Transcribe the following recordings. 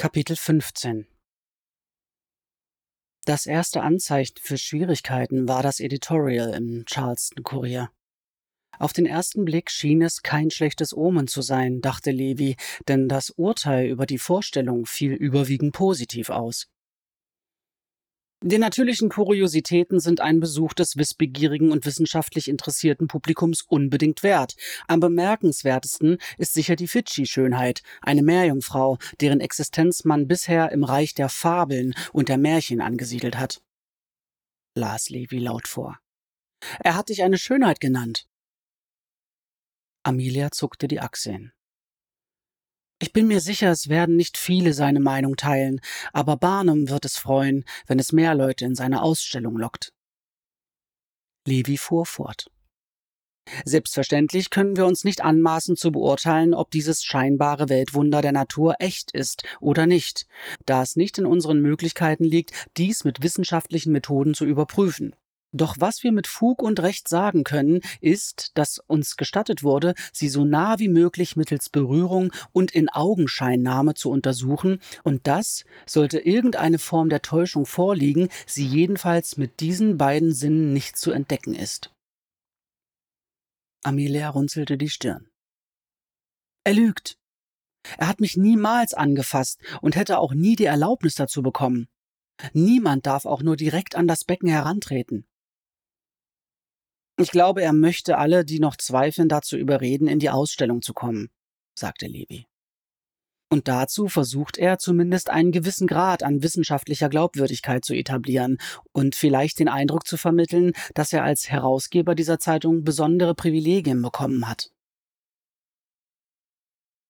Kapitel 15 Das erste Anzeichen für Schwierigkeiten war das Editorial im Charleston Kurier. Auf den ersten Blick schien es kein schlechtes Omen zu sein, dachte Levi, denn das Urteil über die Vorstellung fiel überwiegend positiv aus. Die natürlichen Kuriositäten sind ein Besuch des wissbegierigen und wissenschaftlich interessierten Publikums unbedingt wert. Am bemerkenswertesten ist sicher die Fidschi-Schönheit, eine Meerjungfrau, deren Existenz man bisher im Reich der Fabeln und der Märchen angesiedelt hat. Las Levi laut vor. Er hat dich eine Schönheit genannt. Amelia zuckte die Achseln. Ich bin mir sicher, es werden nicht viele seine Meinung teilen, aber Barnum wird es freuen, wenn es mehr Leute in seine Ausstellung lockt. Levi fuhr fort. Selbstverständlich können wir uns nicht anmaßen zu beurteilen, ob dieses scheinbare Weltwunder der Natur echt ist oder nicht, da es nicht in unseren Möglichkeiten liegt, dies mit wissenschaftlichen Methoden zu überprüfen. Doch was wir mit Fug und Recht sagen können, ist, dass uns gestattet wurde, sie so nah wie möglich mittels Berührung und in Augenscheinnahme zu untersuchen, und das, sollte irgendeine Form der Täuschung vorliegen, sie jedenfalls mit diesen beiden Sinnen nicht zu entdecken ist. Amelia runzelte die Stirn. Er lügt. Er hat mich niemals angefasst und hätte auch nie die Erlaubnis dazu bekommen. Niemand darf auch nur direkt an das Becken herantreten. Ich glaube, er möchte alle, die noch zweifeln, dazu überreden, in die Ausstellung zu kommen, sagte Levi. Und dazu versucht er zumindest einen gewissen Grad an wissenschaftlicher Glaubwürdigkeit zu etablieren und vielleicht den Eindruck zu vermitteln, dass er als Herausgeber dieser Zeitung besondere Privilegien bekommen hat.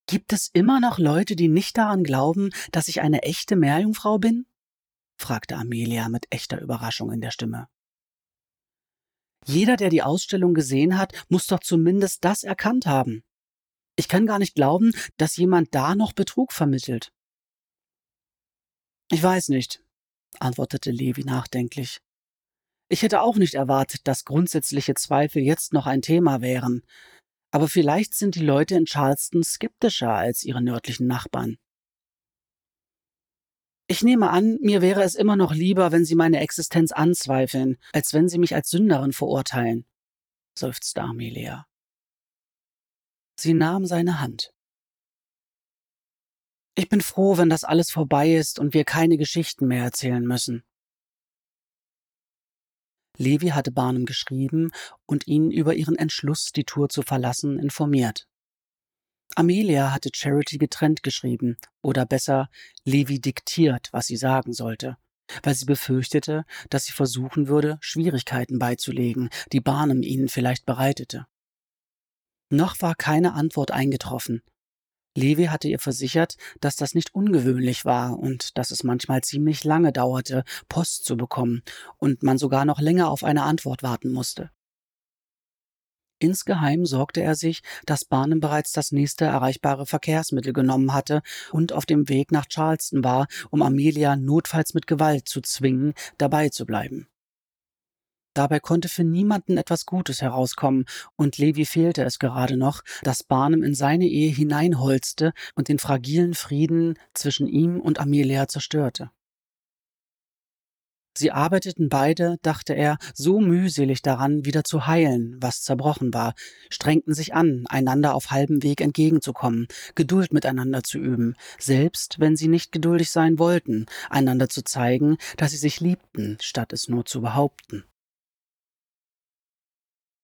Gibt es immer noch Leute, die nicht daran glauben, dass ich eine echte Meerjungfrau bin? fragte Amelia mit echter Überraschung in der Stimme. Jeder, der die Ausstellung gesehen hat, muss doch zumindest das erkannt haben. Ich kann gar nicht glauben, dass jemand da noch Betrug vermittelt. Ich weiß nicht, antwortete Levi nachdenklich. Ich hätte auch nicht erwartet, dass grundsätzliche Zweifel jetzt noch ein Thema wären. Aber vielleicht sind die Leute in Charleston skeptischer als ihre nördlichen Nachbarn. Ich nehme an, mir wäre es immer noch lieber, wenn Sie meine Existenz anzweifeln, als wenn Sie mich als Sünderin verurteilen, seufzte Amelia. Sie nahm seine Hand. Ich bin froh, wenn das alles vorbei ist und wir keine Geschichten mehr erzählen müssen. Levi hatte Barnum geschrieben und ihn über ihren Entschluss, die Tour zu verlassen, informiert. Amelia hatte Charity getrennt geschrieben, oder besser, Levi diktiert, was sie sagen sollte, weil sie befürchtete, dass sie versuchen würde, Schwierigkeiten beizulegen, die Barnum ihnen vielleicht bereitete. Noch war keine Antwort eingetroffen. Levi hatte ihr versichert, dass das nicht ungewöhnlich war und dass es manchmal ziemlich lange dauerte, Post zu bekommen und man sogar noch länger auf eine Antwort warten musste. Insgeheim sorgte er sich, dass Barnum bereits das nächste erreichbare Verkehrsmittel genommen hatte und auf dem Weg nach Charleston war, um Amelia notfalls mit Gewalt zu zwingen, dabei zu bleiben. Dabei konnte für niemanden etwas Gutes herauskommen, und Levi fehlte es gerade noch, dass Barnum in seine Ehe hineinholzte und den fragilen Frieden zwischen ihm und Amelia zerstörte. Sie arbeiteten beide, dachte er, so mühselig daran, wieder zu heilen, was zerbrochen war, strengten sich an, einander auf halbem Weg entgegenzukommen, Geduld miteinander zu üben, selbst wenn sie nicht geduldig sein wollten, einander zu zeigen, dass sie sich liebten, statt es nur zu behaupten.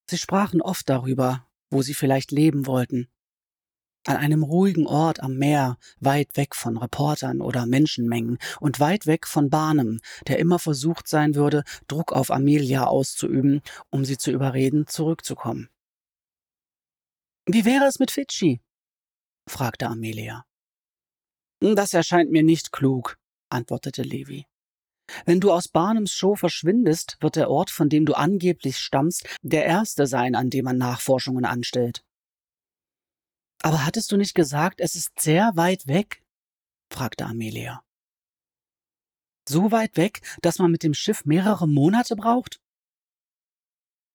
Sie sprachen oft darüber, wo sie vielleicht leben wollten, an einem ruhigen Ort am Meer, weit weg von Reportern oder Menschenmengen und weit weg von Barnum, der immer versucht sein würde, Druck auf Amelia auszuüben, um sie zu überreden, zurückzukommen. Wie wäre es mit Fidschi? fragte Amelia. Das erscheint mir nicht klug, antwortete Levi. Wenn du aus Barnums Show verschwindest, wird der Ort, von dem du angeblich stammst, der erste sein, an dem man Nachforschungen anstellt. Aber hattest du nicht gesagt, es ist sehr weit weg? fragte Amelia. So weit weg, dass man mit dem Schiff mehrere Monate braucht?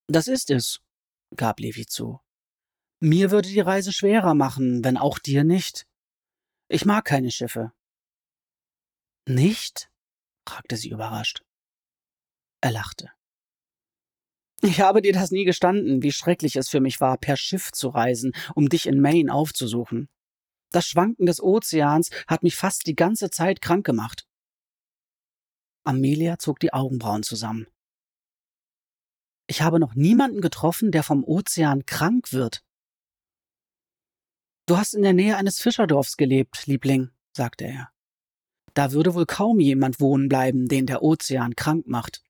Das ist es, gab Levi zu. Mir würde die Reise schwerer machen, wenn auch dir nicht. Ich mag keine Schiffe. Nicht? fragte sie überrascht. Er lachte. Ich habe dir das nie gestanden, wie schrecklich es für mich war, per Schiff zu reisen, um dich in Maine aufzusuchen. Das Schwanken des Ozeans hat mich fast die ganze Zeit krank gemacht. Amelia zog die Augenbrauen zusammen. Ich habe noch niemanden getroffen, der vom Ozean krank wird. Du hast in der Nähe eines Fischerdorfs gelebt, Liebling, sagte er. Da würde wohl kaum jemand wohnen bleiben, den der Ozean krank macht.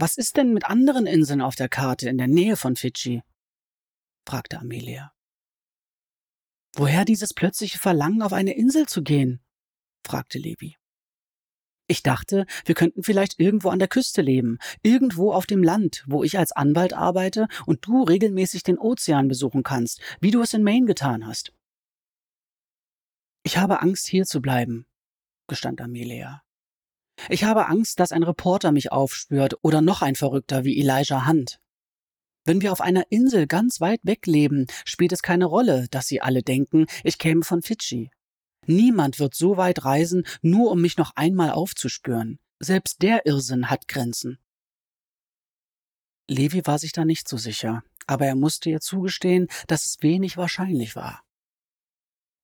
Was ist denn mit anderen Inseln auf der Karte in der Nähe von Fidschi? fragte Amelia. Woher dieses plötzliche Verlangen, auf eine Insel zu gehen? fragte Levi. Ich dachte, wir könnten vielleicht irgendwo an der Küste leben, irgendwo auf dem Land, wo ich als Anwalt arbeite und du regelmäßig den Ozean besuchen kannst, wie du es in Maine getan hast. Ich habe Angst, hier zu bleiben, gestand Amelia. Ich habe Angst, dass ein Reporter mich aufspürt oder noch ein Verrückter wie Elijah Hunt. Wenn wir auf einer Insel ganz weit weg leben, spielt es keine Rolle, dass sie alle denken, ich käme von Fidschi. Niemand wird so weit reisen, nur um mich noch einmal aufzuspüren. Selbst der Irrsinn hat Grenzen. Levi war sich da nicht so sicher, aber er musste ihr zugestehen, dass es wenig wahrscheinlich war.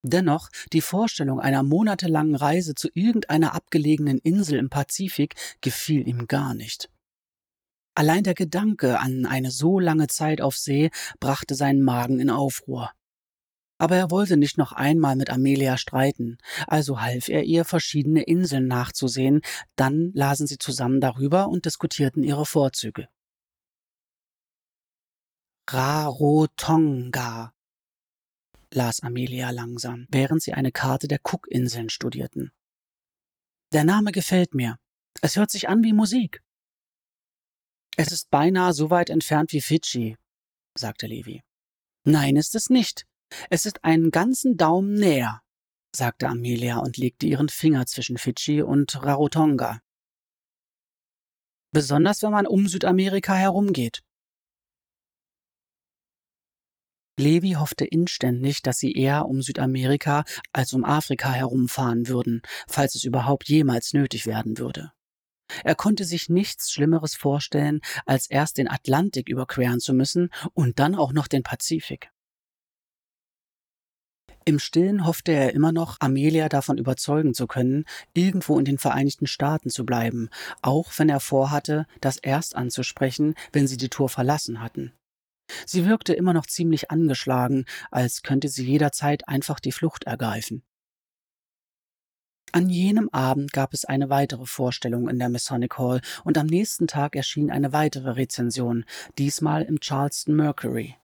Dennoch, die Vorstellung einer monatelangen Reise zu irgendeiner abgelegenen Insel im Pazifik gefiel ihm gar nicht. Allein der Gedanke an eine so lange Zeit auf See brachte seinen Magen in Aufruhr. Aber er wollte nicht noch einmal mit Amelia streiten, also half er ihr, verschiedene Inseln nachzusehen, dann lasen sie zusammen darüber und diskutierten ihre Vorzüge. Rarotonga las Amelia langsam, während sie eine Karte der Cookinseln studierten. Der Name gefällt mir. Es hört sich an wie Musik. Es ist beinahe so weit entfernt wie Fidschi, sagte Levi. Nein, ist es nicht. Es ist einen ganzen Daumen näher, sagte Amelia und legte ihren Finger zwischen Fidschi und Rarotonga. Besonders wenn man um Südamerika herumgeht. Levi hoffte inständig, dass sie eher um Südamerika als um Afrika herumfahren würden, falls es überhaupt jemals nötig werden würde. Er konnte sich nichts Schlimmeres vorstellen, als erst den Atlantik überqueren zu müssen und dann auch noch den Pazifik. Im Stillen hoffte er immer noch, Amelia davon überzeugen zu können, irgendwo in den Vereinigten Staaten zu bleiben, auch wenn er vorhatte, das erst anzusprechen, wenn sie die Tour verlassen hatten. Sie wirkte immer noch ziemlich angeschlagen, als könnte sie jederzeit einfach die Flucht ergreifen. An jenem Abend gab es eine weitere Vorstellung in der Masonic Hall und am nächsten Tag erschien eine weitere Rezension, diesmal im Charleston Mercury.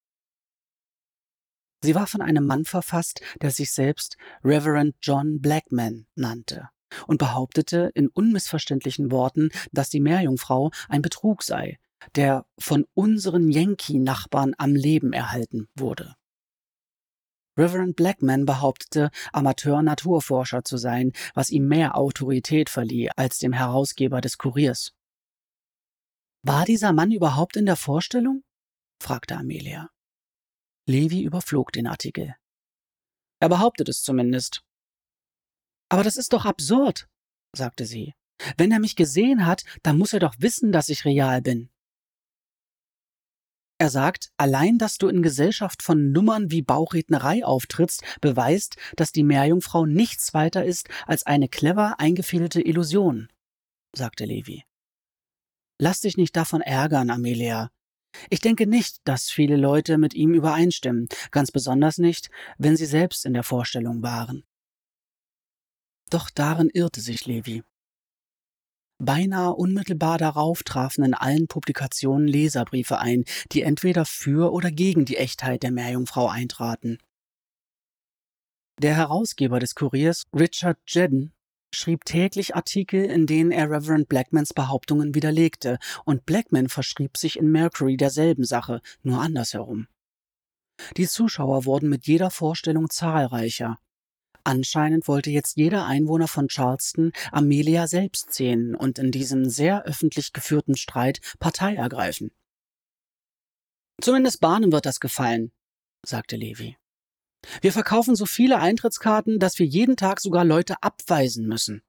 Sie war von einem Mann verfasst, der sich selbst Reverend John Blackman nannte und behauptete in unmissverständlichen Worten, dass die Meerjungfrau ein Betrug sei, der von unseren Yankee-Nachbarn am Leben erhalten wurde. Reverend Blackman behauptete, Amateur-Naturforscher zu sein, was ihm mehr Autorität verlieh als dem Herausgeber des Kuriers. War dieser Mann überhaupt in der Vorstellung? fragte Amelia. Levi überflog den Artikel. Er behauptet es zumindest. Aber das ist doch absurd, sagte sie. Wenn er mich gesehen hat, dann muss er doch wissen, dass ich real bin. Er sagt, allein, dass du in Gesellschaft von Nummern wie Bauchrednerei auftrittst, beweist, dass die Meerjungfrau nichts weiter ist als eine clever eingefädelte Illusion, sagte Levi. Lass dich nicht davon ärgern, Amelia. Ich denke nicht, dass viele Leute mit ihm übereinstimmen, ganz besonders nicht, wenn sie selbst in der Vorstellung waren. Doch darin irrte sich Levi. Beinahe unmittelbar darauf trafen in allen Publikationen Leserbriefe ein, die entweder für oder gegen die Echtheit der Meerjungfrau eintraten. Der Herausgeber des Kuriers, Richard Jedden, schrieb täglich Artikel, in denen er Reverend Blackmans Behauptungen widerlegte, und Blackman verschrieb sich in Mercury derselben Sache, nur andersherum. Die Zuschauer wurden mit jeder Vorstellung zahlreicher, Anscheinend wollte jetzt jeder Einwohner von Charleston Amelia selbst sehen und in diesem sehr öffentlich geführten Streit Partei ergreifen. Zumindest Barnum wird das gefallen, sagte Levi. Wir verkaufen so viele Eintrittskarten, dass wir jeden Tag sogar Leute abweisen müssen.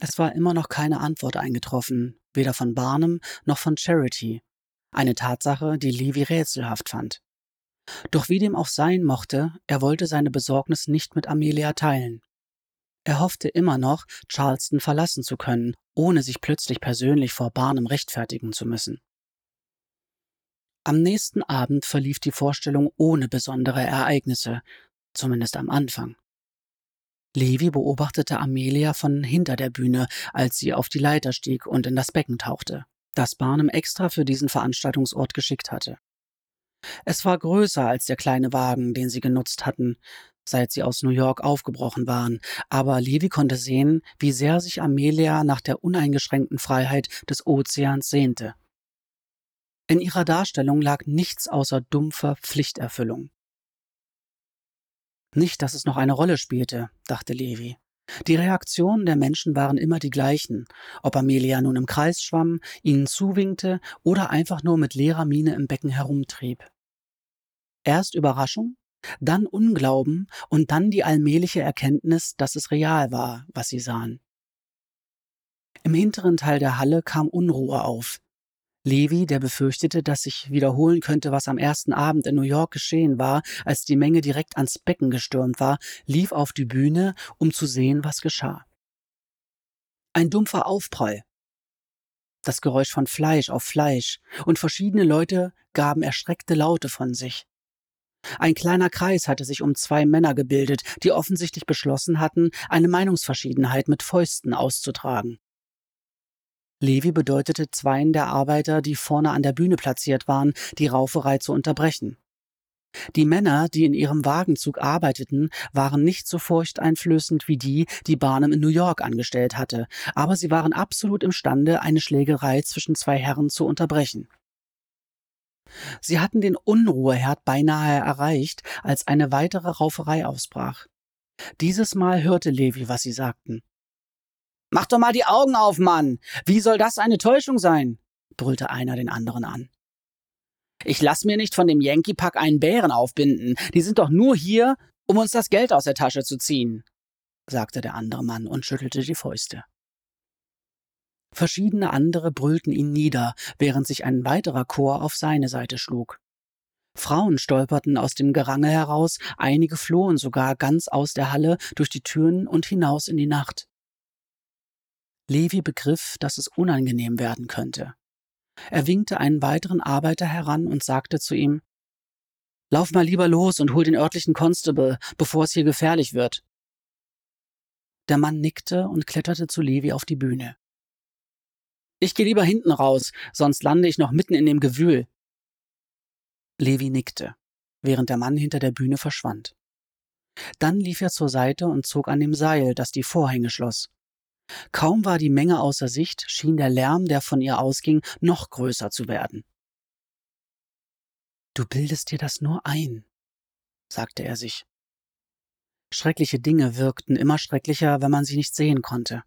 Es war immer noch keine Antwort eingetroffen, weder von Barnum noch von Charity, eine Tatsache, die Levy rätselhaft fand. Doch wie dem auch sein mochte, er wollte seine Besorgnis nicht mit Amelia teilen. Er hoffte immer noch, Charleston verlassen zu können, ohne sich plötzlich persönlich vor Barnum rechtfertigen zu müssen. Am nächsten Abend verlief die Vorstellung ohne besondere Ereignisse, zumindest am Anfang. Levi beobachtete Amelia von hinter der Bühne, als sie auf die Leiter stieg und in das Becken tauchte, das Barnum extra für diesen Veranstaltungsort geschickt hatte. Es war größer als der kleine Wagen, den sie genutzt hatten, seit sie aus New York aufgebrochen waren, aber Levi konnte sehen, wie sehr sich Amelia nach der uneingeschränkten Freiheit des Ozeans sehnte. In ihrer Darstellung lag nichts außer dumpfer Pflichterfüllung. Nicht, dass es noch eine Rolle spielte, dachte Levi. Die Reaktionen der Menschen waren immer die gleichen, ob Amelia nun im Kreis schwamm, ihnen zuwinkte oder einfach nur mit leerer Miene im Becken herumtrieb. Erst Überraschung, dann Unglauben und dann die allmähliche Erkenntnis, dass es real war, was sie sahen. Im hinteren Teil der Halle kam Unruhe auf. Levi, der befürchtete, dass sich wiederholen könnte, was am ersten Abend in New York geschehen war, als die Menge direkt ans Becken gestürmt war, lief auf die Bühne, um zu sehen, was geschah. Ein dumpfer Aufprall. Das Geräusch von Fleisch auf Fleisch, und verschiedene Leute gaben erschreckte Laute von sich. Ein kleiner Kreis hatte sich um zwei Männer gebildet, die offensichtlich beschlossen hatten, eine Meinungsverschiedenheit mit Fäusten auszutragen. Levi bedeutete zweien der Arbeiter, die vorne an der Bühne platziert waren, die Rauferei zu unterbrechen. Die Männer, die in ihrem Wagenzug arbeiteten, waren nicht so furchteinflößend wie die, die Barnum in New York angestellt hatte, aber sie waren absolut imstande, eine Schlägerei zwischen zwei Herren zu unterbrechen. Sie hatten den Unruheherd beinahe erreicht, als eine weitere Rauferei ausbrach. Dieses Mal hörte Levi, was sie sagten. Mach doch mal die Augen auf, Mann! Wie soll das eine Täuschung sein? brüllte einer den anderen an. Ich lass mir nicht von dem Yankee-Pack einen Bären aufbinden. Die sind doch nur hier, um uns das Geld aus der Tasche zu ziehen, sagte der andere Mann und schüttelte die Fäuste. Verschiedene andere brüllten ihn nieder, während sich ein weiterer Chor auf seine Seite schlug. Frauen stolperten aus dem Gerangel heraus, einige flohen sogar ganz aus der Halle durch die Türen und hinaus in die Nacht. Levi begriff, dass es unangenehm werden könnte. Er winkte einen weiteren Arbeiter heran und sagte zu ihm Lauf mal lieber los und hol den örtlichen Constable, bevor es hier gefährlich wird. Der Mann nickte und kletterte zu Levi auf die Bühne. Ich gehe lieber hinten raus, sonst lande ich noch mitten in dem Gewühl. Levi nickte, während der Mann hinter der Bühne verschwand. Dann lief er zur Seite und zog an dem Seil, das die Vorhänge schloss. Kaum war die Menge außer Sicht, schien der Lärm, der von ihr ausging, noch größer zu werden. Du bildest dir das nur ein, sagte er sich. Schreckliche Dinge wirkten immer schrecklicher, wenn man sie nicht sehen konnte.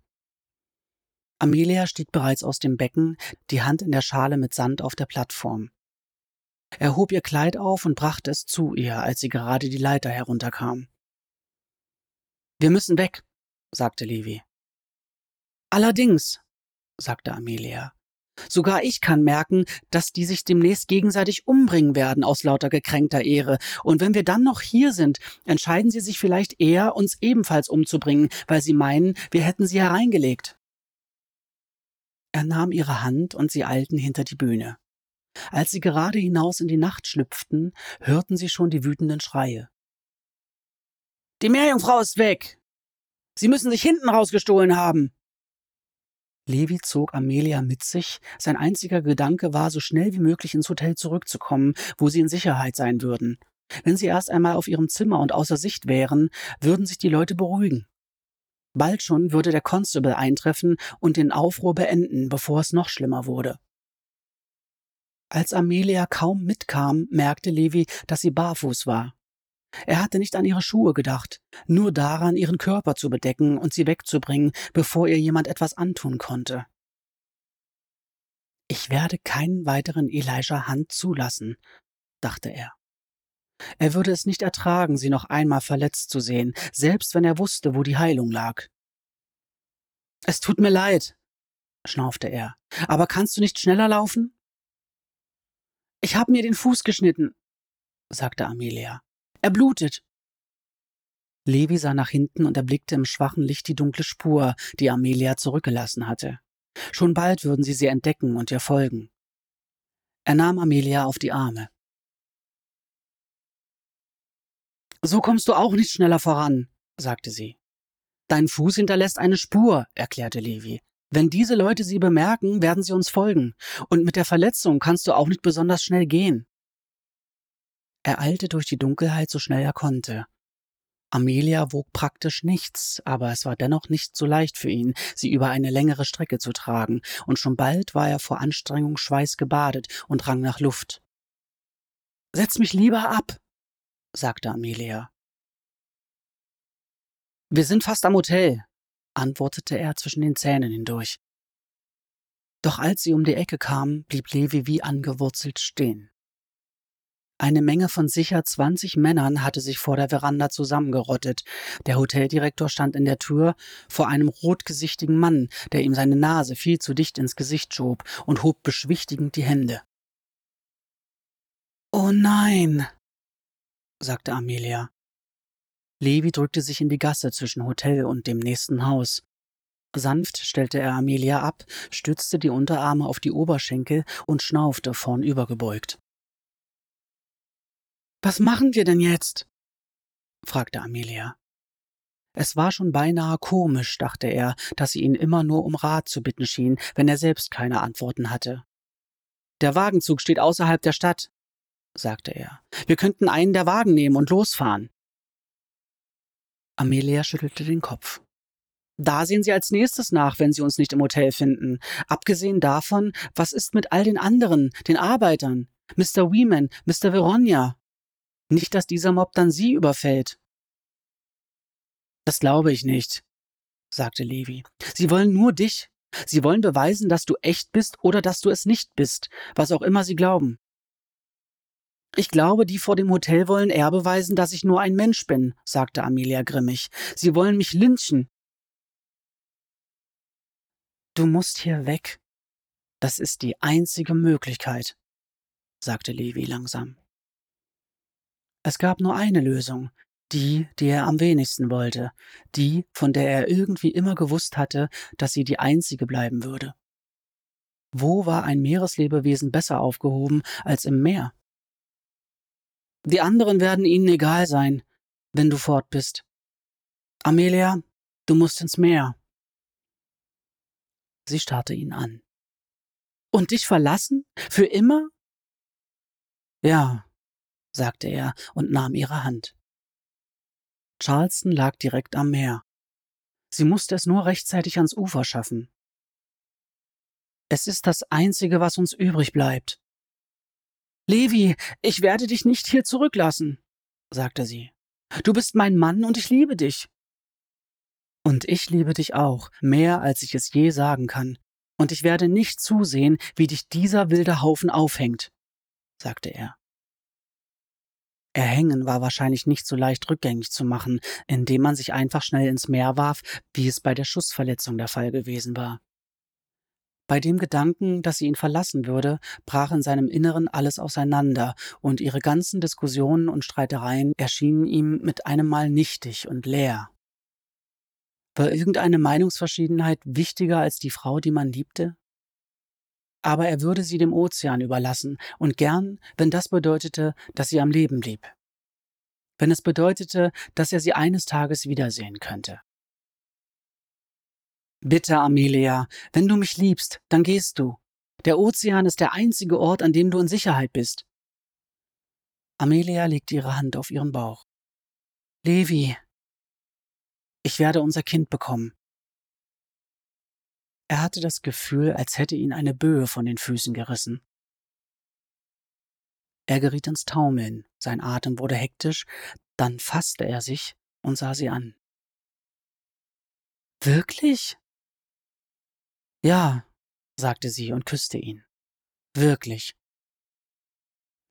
Amelia stieg bereits aus dem Becken, die Hand in der Schale mit Sand auf der Plattform. Er hob ihr Kleid auf und brachte es zu ihr, als sie gerade die Leiter herunterkam. Wir müssen weg, sagte Levi. Allerdings, sagte Amelia, sogar ich kann merken, dass die sich demnächst gegenseitig umbringen werden aus lauter gekränkter Ehre, und wenn wir dann noch hier sind, entscheiden sie sich vielleicht eher, uns ebenfalls umzubringen, weil sie meinen, wir hätten sie hereingelegt. Er nahm ihre Hand und sie eilten hinter die Bühne. Als sie gerade hinaus in die Nacht schlüpften, hörten sie schon die wütenden Schreie. Die Meerjungfrau ist weg. Sie müssen sich hinten rausgestohlen haben. Levi zog Amelia mit sich. Sein einziger Gedanke war, so schnell wie möglich ins Hotel zurückzukommen, wo sie in Sicherheit sein würden. Wenn sie erst einmal auf ihrem Zimmer und außer Sicht wären, würden sich die Leute beruhigen. Bald schon würde der Constable eintreffen und den Aufruhr beenden, bevor es noch schlimmer wurde. Als Amelia kaum mitkam, merkte Levi, dass sie barfuß war. Er hatte nicht an ihre Schuhe gedacht, nur daran, ihren Körper zu bedecken und sie wegzubringen, bevor ihr jemand etwas antun konnte. Ich werde keinen weiteren Elijah Hand zulassen, dachte er. Er würde es nicht ertragen, sie noch einmal verletzt zu sehen, selbst wenn er wusste, wo die Heilung lag. Es tut mir leid, schnaufte er, aber kannst du nicht schneller laufen? Ich habe mir den Fuß geschnitten, sagte Amelia. Er blutet. Levi sah nach hinten und erblickte im schwachen Licht die dunkle Spur, die Amelia zurückgelassen hatte. Schon bald würden sie sie entdecken und ihr folgen. Er nahm Amelia auf die Arme. So kommst du auch nicht schneller voran, sagte sie. Dein Fuß hinterlässt eine Spur, erklärte Levi. Wenn diese Leute sie bemerken, werden sie uns folgen, und mit der Verletzung kannst du auch nicht besonders schnell gehen. Er eilte durch die Dunkelheit so schnell er konnte. Amelia wog praktisch nichts, aber es war dennoch nicht so leicht für ihn, sie über eine längere Strecke zu tragen, und schon bald war er vor Anstrengung schweißgebadet und rang nach Luft. Setz mich lieber ab, sagte Amelia. Wir sind fast am Hotel, antwortete er zwischen den Zähnen hindurch. Doch als sie um die Ecke kamen, blieb Levi wie angewurzelt stehen. Eine Menge von sicher zwanzig Männern hatte sich vor der Veranda zusammengerottet. Der Hoteldirektor stand in der Tür vor einem rotgesichtigen Mann, der ihm seine Nase viel zu dicht ins Gesicht schob und hob beschwichtigend die Hände. Oh nein, sagte Amelia. Levi drückte sich in die Gasse zwischen Hotel und dem nächsten Haus. Sanft stellte er Amelia ab, stützte die Unterarme auf die Oberschenkel und schnaufte vornübergebeugt. Was machen wir denn jetzt? fragte Amelia. Es war schon beinahe komisch, dachte er, dass sie ihn immer nur um Rat zu bitten schien, wenn er selbst keine Antworten hatte. Der Wagenzug steht außerhalb der Stadt, sagte er. Wir könnten einen der Wagen nehmen und losfahren. Amelia schüttelte den Kopf. Da sehen Sie als nächstes nach, wenn Sie uns nicht im Hotel finden. Abgesehen davon, was ist mit all den anderen, den Arbeitern? Mr. Weeman, Mr. Veronia? Nicht, dass dieser Mob dann Sie überfällt. Das glaube ich nicht, sagte Levi. Sie wollen nur dich. Sie wollen beweisen, dass du echt bist oder dass du es nicht bist, was auch immer sie glauben. Ich glaube, die vor dem Hotel wollen eher beweisen, dass ich nur ein Mensch bin, sagte Amelia grimmig. Sie wollen mich lynchen. Du musst hier weg. Das ist die einzige Möglichkeit, sagte Levi langsam. Es gab nur eine Lösung, die, die er am wenigsten wollte, die, von der er irgendwie immer gewusst hatte, dass sie die einzige bleiben würde. Wo war ein Meereslebewesen besser aufgehoben als im Meer? Die anderen werden ihnen egal sein, wenn du fort bist. Amelia, du musst ins Meer. Sie starrte ihn an. Und dich verlassen? Für immer? Ja, sagte er und nahm ihre Hand. Charleston lag direkt am Meer. Sie musste es nur rechtzeitig ans Ufer schaffen. Es ist das Einzige, was uns übrig bleibt. Levi, ich werde dich nicht hier zurücklassen, sagte sie. Du bist mein Mann und ich liebe dich. Und ich liebe dich auch, mehr als ich es je sagen kann, und ich werde nicht zusehen, wie dich dieser wilde Haufen aufhängt, sagte er. Erhängen war wahrscheinlich nicht so leicht rückgängig zu machen, indem man sich einfach schnell ins Meer warf, wie es bei der Schussverletzung der Fall gewesen war. Bei dem Gedanken, dass sie ihn verlassen würde, brach in seinem Inneren alles auseinander, und ihre ganzen Diskussionen und Streitereien erschienen ihm mit einem Mal nichtig und leer. War irgendeine Meinungsverschiedenheit wichtiger als die Frau, die man liebte? aber er würde sie dem Ozean überlassen, und gern, wenn das bedeutete, dass sie am Leben blieb. Wenn es bedeutete, dass er sie eines Tages wiedersehen könnte. Bitte, Amelia, wenn du mich liebst, dann gehst du. Der Ozean ist der einzige Ort, an dem du in Sicherheit bist. Amelia legte ihre Hand auf ihren Bauch. Levi, ich werde unser Kind bekommen. Er hatte das Gefühl, als hätte ihn eine Böe von den Füßen gerissen. Er geriet ins Taumeln, sein Atem wurde hektisch, dann fasste er sich und sah sie an. Wirklich? Ja, sagte sie und küsste ihn. Wirklich.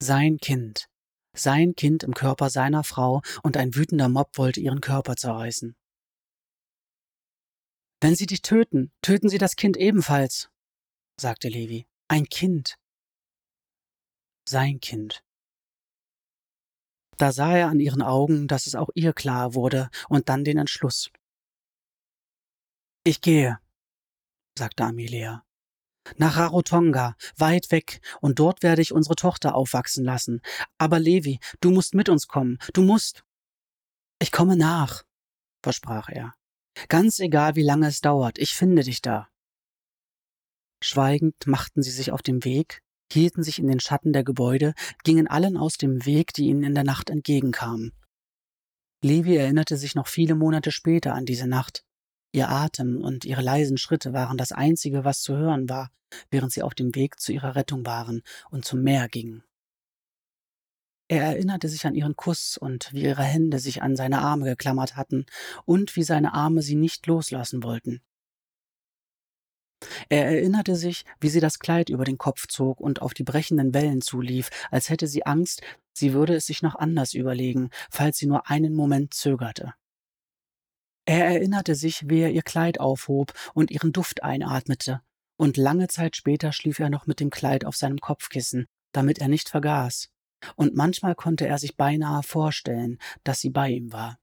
Sein Kind, Sein Kind im Körper seiner Frau und ein wütender Mob wollte ihren Körper zerreißen. Wenn sie dich töten, töten sie das Kind ebenfalls, sagte Levi. Ein Kind. Sein Kind. Da sah er an ihren Augen, dass es auch ihr klar wurde, und dann den Entschluss. Ich gehe, sagte Amelia. Nach Rarotonga, weit weg, und dort werde ich unsere Tochter aufwachsen lassen. Aber Levi, du musst mit uns kommen, du musst. Ich komme nach, versprach er. Ganz egal, wie lange es dauert, ich finde dich da. Schweigend machten sie sich auf den Weg, hielten sich in den Schatten der Gebäude, gingen allen aus dem Weg, die ihnen in der Nacht entgegenkamen. Levi erinnerte sich noch viele Monate später an diese Nacht. Ihr Atem und ihre leisen Schritte waren das Einzige, was zu hören war, während sie auf dem Weg zu ihrer Rettung waren und zum Meer gingen. Er erinnerte sich an ihren Kuss und wie ihre Hände sich an seine Arme geklammert hatten und wie seine Arme sie nicht loslassen wollten. Er erinnerte sich, wie sie das Kleid über den Kopf zog und auf die brechenden Wellen zulief, als hätte sie Angst, sie würde es sich noch anders überlegen, falls sie nur einen Moment zögerte. Er erinnerte sich, wie er ihr Kleid aufhob und ihren Duft einatmete, und lange Zeit später schlief er noch mit dem Kleid auf seinem Kopfkissen, damit er nicht vergaß und manchmal konnte er sich beinahe vorstellen, dass sie bei ihm war.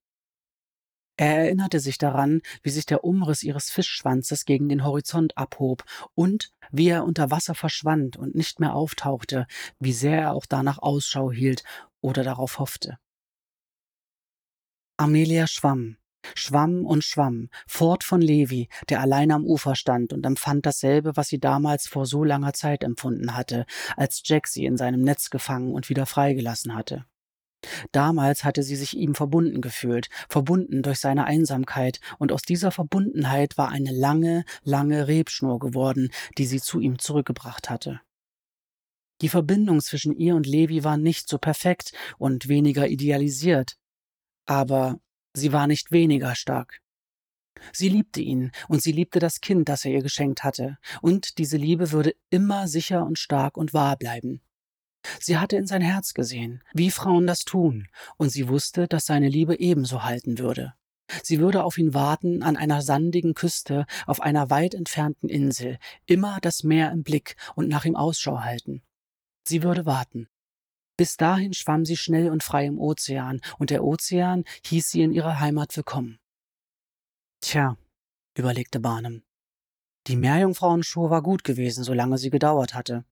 Er erinnerte sich daran, wie sich der Umriss ihres Fischschwanzes gegen den Horizont abhob und wie er unter Wasser verschwand und nicht mehr auftauchte, wie sehr er auch danach Ausschau hielt oder darauf hoffte. Amelia schwamm, schwamm und schwamm, fort von Levi, der allein am Ufer stand und empfand dasselbe, was sie damals vor so langer Zeit empfunden hatte, als Jack sie in seinem Netz gefangen und wieder freigelassen hatte. Damals hatte sie sich ihm verbunden gefühlt, verbunden durch seine Einsamkeit, und aus dieser Verbundenheit war eine lange, lange Rebschnur geworden, die sie zu ihm zurückgebracht hatte. Die Verbindung zwischen ihr und Levi war nicht so perfekt und weniger idealisiert, aber Sie war nicht weniger stark. Sie liebte ihn und sie liebte das Kind, das er ihr geschenkt hatte, und diese Liebe würde immer sicher und stark und wahr bleiben. Sie hatte in sein Herz gesehen, wie Frauen das tun, und sie wusste, dass seine Liebe ebenso halten würde. Sie würde auf ihn warten an einer sandigen Küste, auf einer weit entfernten Insel, immer das Meer im Blick und nach ihm Ausschau halten. Sie würde warten. Bis dahin schwamm sie schnell und frei im Ozean, und der Ozean hieß sie in ihrer Heimat willkommen. Tja, überlegte Barnum. Die Meerjungfrauenshow war gut gewesen, solange sie gedauert hatte.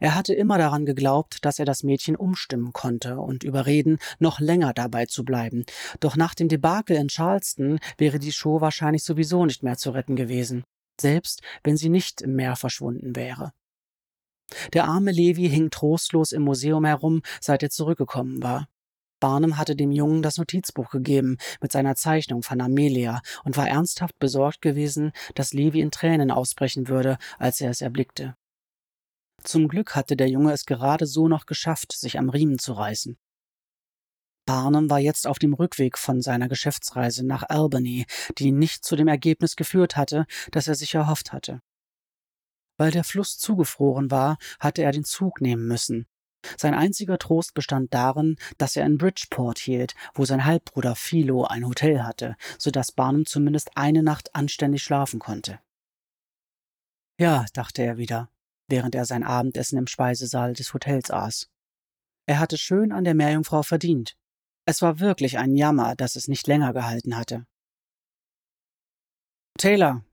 Er hatte immer daran geglaubt, dass er das Mädchen umstimmen konnte und überreden, noch länger dabei zu bleiben. Doch nach dem Debakel in Charleston wäre die Show wahrscheinlich sowieso nicht mehr zu retten gewesen, selbst wenn sie nicht im Meer verschwunden wäre. Der arme Levi hing trostlos im Museum herum, seit er zurückgekommen war. Barnum hatte dem Jungen das Notizbuch gegeben mit seiner Zeichnung von Amelia und war ernsthaft besorgt gewesen, dass Levi in Tränen ausbrechen würde, als er es erblickte. Zum Glück hatte der Junge es gerade so noch geschafft, sich am Riemen zu reißen. Barnum war jetzt auf dem Rückweg von seiner Geschäftsreise nach Albany, die nicht zu dem Ergebnis geführt hatte, das er sich erhofft hatte. Weil der Fluss zugefroren war, hatte er den Zug nehmen müssen. Sein einziger Trost bestand darin, dass er in Bridgeport hielt, wo sein Halbbruder Philo ein Hotel hatte, so dass Barnum zumindest eine Nacht anständig schlafen konnte. Ja, dachte er wieder, während er sein Abendessen im Speisesaal des Hotels aß. Er hatte schön an der Meerjungfrau verdient. Es war wirklich ein Jammer, dass es nicht länger gehalten hatte. Taylor,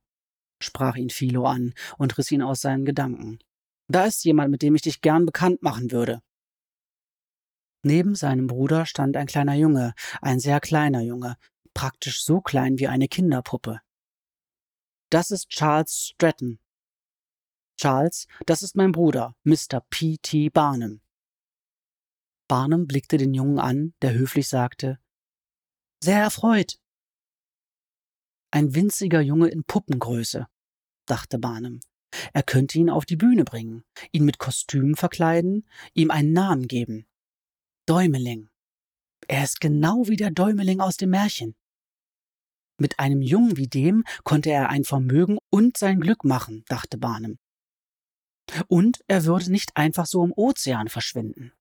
sprach ihn Philo an und riss ihn aus seinen Gedanken. Da ist jemand, mit dem ich dich gern bekannt machen würde. Neben seinem Bruder stand ein kleiner Junge, ein sehr kleiner Junge, praktisch so klein wie eine Kinderpuppe. Das ist Charles Stratton. Charles, das ist mein Bruder, Mr. P. T. Barnum. Barnum blickte den Jungen an, der höflich sagte Sehr erfreut. Ein winziger Junge in Puppengröße, dachte Barnum. Er könnte ihn auf die Bühne bringen, ihn mit Kostüm verkleiden, ihm einen Namen geben. Däumeling. Er ist genau wie der Däumeling aus dem Märchen. Mit einem Jungen wie dem konnte er ein Vermögen und sein Glück machen, dachte Barnum. Und er würde nicht einfach so im Ozean verschwinden.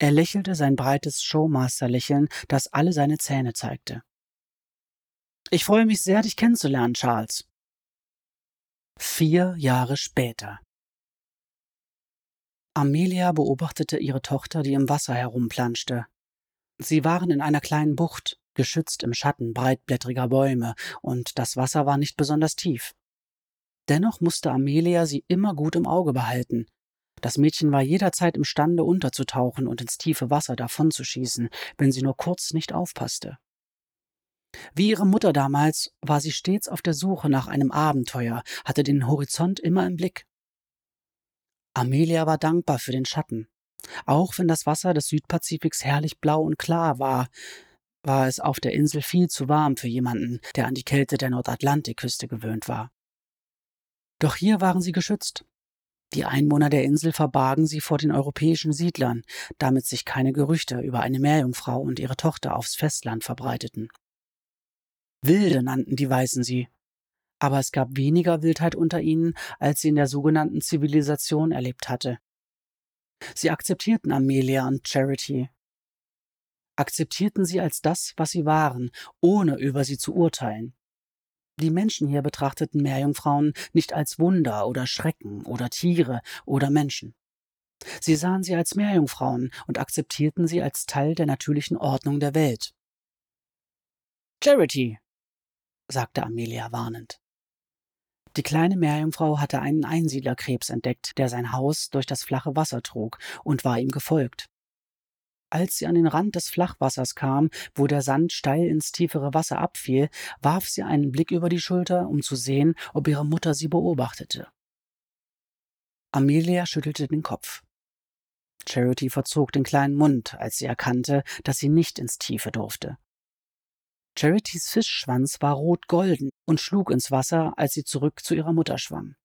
Er lächelte sein breites Showmaster-Lächeln, das alle seine Zähne zeigte. Ich freue mich sehr, dich kennenzulernen, Charles. Vier Jahre später. Amelia beobachtete ihre Tochter, die im Wasser herumplanschte. Sie waren in einer kleinen Bucht, geschützt im Schatten breitblättriger Bäume, und das Wasser war nicht besonders tief. Dennoch musste Amelia sie immer gut im Auge behalten. Das Mädchen war jederzeit imstande, unterzutauchen und ins tiefe Wasser davonzuschießen, wenn sie nur kurz nicht aufpasste. Wie ihre Mutter damals war sie stets auf der Suche nach einem Abenteuer, hatte den Horizont immer im Blick. Amelia war dankbar für den Schatten. Auch wenn das Wasser des Südpazifiks herrlich blau und klar war, war es auf der Insel viel zu warm für jemanden, der an die Kälte der Nordatlantikküste gewöhnt war. Doch hier waren sie geschützt. Die Einwohner der Insel verbargen sie vor den europäischen Siedlern, damit sich keine Gerüchte über eine Meerjungfrau und ihre Tochter aufs Festland verbreiteten. Wilde nannten die Weißen sie. Aber es gab weniger Wildheit unter ihnen, als sie in der sogenannten Zivilisation erlebt hatte. Sie akzeptierten Amelia und Charity, akzeptierten sie als das, was sie waren, ohne über sie zu urteilen. Die Menschen hier betrachteten Meerjungfrauen nicht als Wunder oder Schrecken oder Tiere oder Menschen. Sie sahen sie als Meerjungfrauen und akzeptierten sie als Teil der natürlichen Ordnung der Welt. Charity, sagte Amelia warnend. Die kleine Meerjungfrau hatte einen Einsiedlerkrebs entdeckt, der sein Haus durch das flache Wasser trug, und war ihm gefolgt. Als sie an den Rand des Flachwassers kam, wo der Sand steil ins tiefere Wasser abfiel, warf sie einen Blick über die Schulter, um zu sehen, ob ihre Mutter sie beobachtete. Amelia schüttelte den Kopf. Charity verzog den kleinen Mund, als sie erkannte, dass sie nicht ins Tiefe durfte. Charities Fischschwanz war rot-golden und schlug ins Wasser, als sie zurück zu ihrer Mutter schwamm.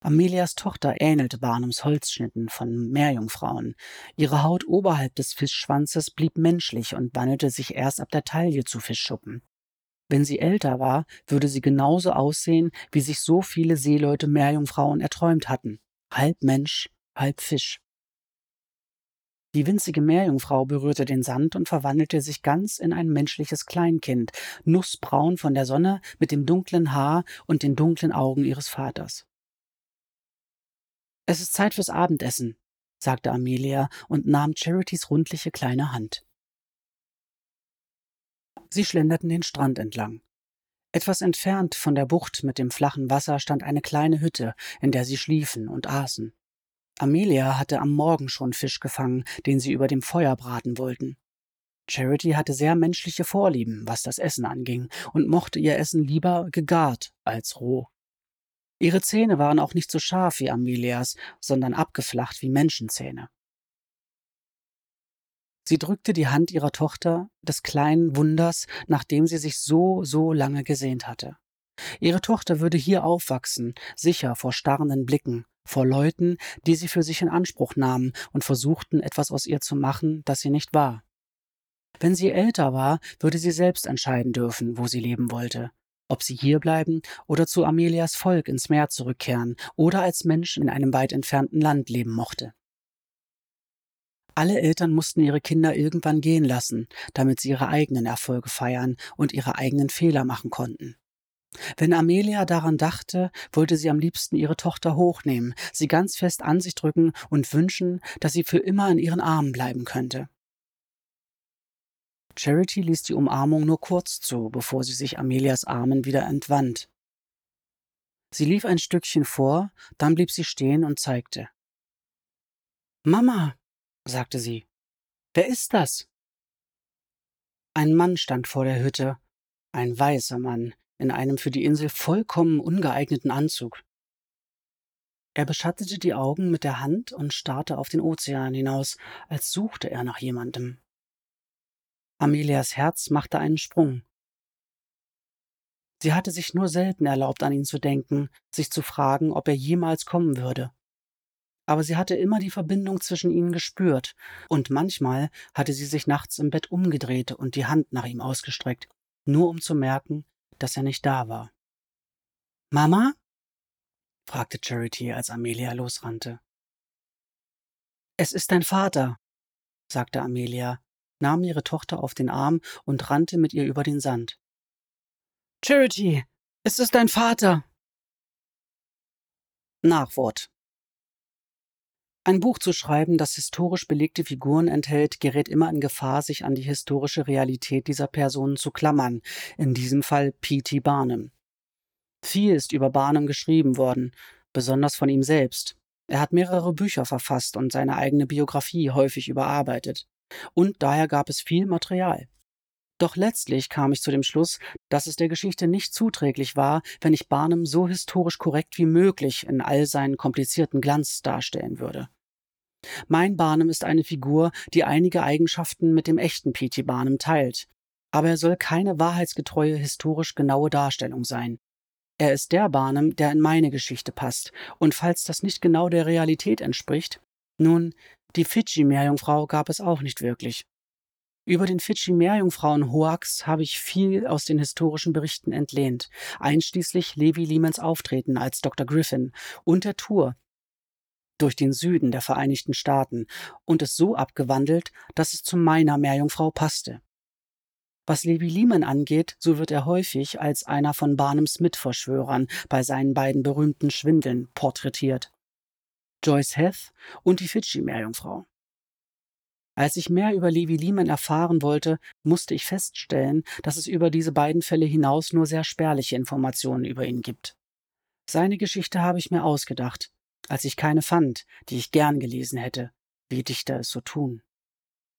Amelias Tochter ähnelte Barnums Holzschnitten von Meerjungfrauen. Ihre Haut oberhalb des Fischschwanzes blieb menschlich und wandelte sich erst ab der Taille zu Fischschuppen. Wenn sie älter war, würde sie genauso aussehen, wie sich so viele Seeleute Meerjungfrauen erträumt hatten. Halb Mensch, halb Fisch. Die winzige Meerjungfrau berührte den Sand und verwandelte sich ganz in ein menschliches Kleinkind, nussbraun von der Sonne mit dem dunklen Haar und den dunklen Augen ihres Vaters. Es ist Zeit fürs Abendessen, sagte Amelia und nahm Charities rundliche kleine Hand. Sie schlenderten den Strand entlang. Etwas entfernt von der Bucht mit dem flachen Wasser stand eine kleine Hütte, in der sie schliefen und aßen. Amelia hatte am Morgen schon Fisch gefangen, den sie über dem Feuer braten wollten. Charity hatte sehr menschliche Vorlieben, was das Essen anging, und mochte ihr Essen lieber gegart als roh. Ihre Zähne waren auch nicht so scharf wie Amelias, sondern abgeflacht wie Menschenzähne. Sie drückte die Hand ihrer Tochter, des kleinen Wunders, nach dem sie sich so, so lange gesehnt hatte. Ihre Tochter würde hier aufwachsen, sicher vor starrenden Blicken, vor Leuten, die sie für sich in Anspruch nahmen und versuchten, etwas aus ihr zu machen, das sie nicht war. Wenn sie älter war, würde sie selbst entscheiden dürfen, wo sie leben wollte, ob sie hierbleiben oder zu Amelias Volk ins Meer zurückkehren oder als Mensch in einem weit entfernten Land leben mochte. Alle Eltern mussten ihre Kinder irgendwann gehen lassen, damit sie ihre eigenen Erfolge feiern und ihre eigenen Fehler machen konnten. Wenn Amelia daran dachte, wollte sie am liebsten ihre Tochter hochnehmen, sie ganz fest an sich drücken und wünschen, dass sie für immer in ihren Armen bleiben könnte. Charity ließ die Umarmung nur kurz zu, bevor sie sich Amelias Armen wieder entwand. Sie lief ein Stückchen vor, dann blieb sie stehen und zeigte. Mama, sagte sie, wer ist das? Ein Mann stand vor der Hütte, ein weißer Mann, in einem für die Insel vollkommen ungeeigneten Anzug. Er beschattete die Augen mit der Hand und starrte auf den Ozean hinaus, als suchte er nach jemandem. Amelias Herz machte einen Sprung. Sie hatte sich nur selten erlaubt, an ihn zu denken, sich zu fragen, ob er jemals kommen würde. Aber sie hatte immer die Verbindung zwischen ihnen gespürt, und manchmal hatte sie sich nachts im Bett umgedreht und die Hand nach ihm ausgestreckt, nur um zu merken, dass er nicht da war. Mama? fragte Charity, als Amelia losrannte. Es ist dein Vater, sagte Amelia, nahm ihre Tochter auf den Arm und rannte mit ihr über den Sand. Charity, es ist dein Vater. Nachwort. Ein Buch zu schreiben, das historisch belegte Figuren enthält, gerät immer in Gefahr, sich an die historische Realität dieser Personen zu klammern, in diesem Fall P.T. Barnum. Viel ist über Barnum geschrieben worden, besonders von ihm selbst. Er hat mehrere Bücher verfasst und seine eigene Biografie häufig überarbeitet. Und daher gab es viel Material. Doch letztlich kam ich zu dem Schluss, dass es der Geschichte nicht zuträglich war, wenn ich Barnum so historisch korrekt wie möglich in all seinen komplizierten Glanz darstellen würde. Mein Barnum ist eine Figur, die einige Eigenschaften mit dem echten P.T. Barnum teilt, aber er soll keine wahrheitsgetreue historisch genaue Darstellung sein. Er ist der Barnum, der in meine Geschichte passt, und falls das nicht genau der Realität entspricht, nun, die Fidschi-Meerjungfrau gab es auch nicht wirklich. Über den Fidschi-Meerjungfrauen-Hoax habe ich viel aus den historischen Berichten entlehnt, einschließlich Levi Lehmans Auftreten als Dr. Griffin und der Tour durch den Süden der Vereinigten Staaten und es so abgewandelt, dass es zu meiner Meerjungfrau passte. Was Levi Lehman angeht, so wird er häufig als einer von Barnums Mitverschwörern bei seinen beiden berühmten Schwindeln porträtiert. Joyce Heth und die Fidschi-Meerjungfrau. Als ich mehr über Levi Lehman erfahren wollte, musste ich feststellen, dass es über diese beiden Fälle hinaus nur sehr spärliche Informationen über ihn gibt. Seine Geschichte habe ich mir ausgedacht, als ich keine fand, die ich gern gelesen hätte, wie Dichter es so tun.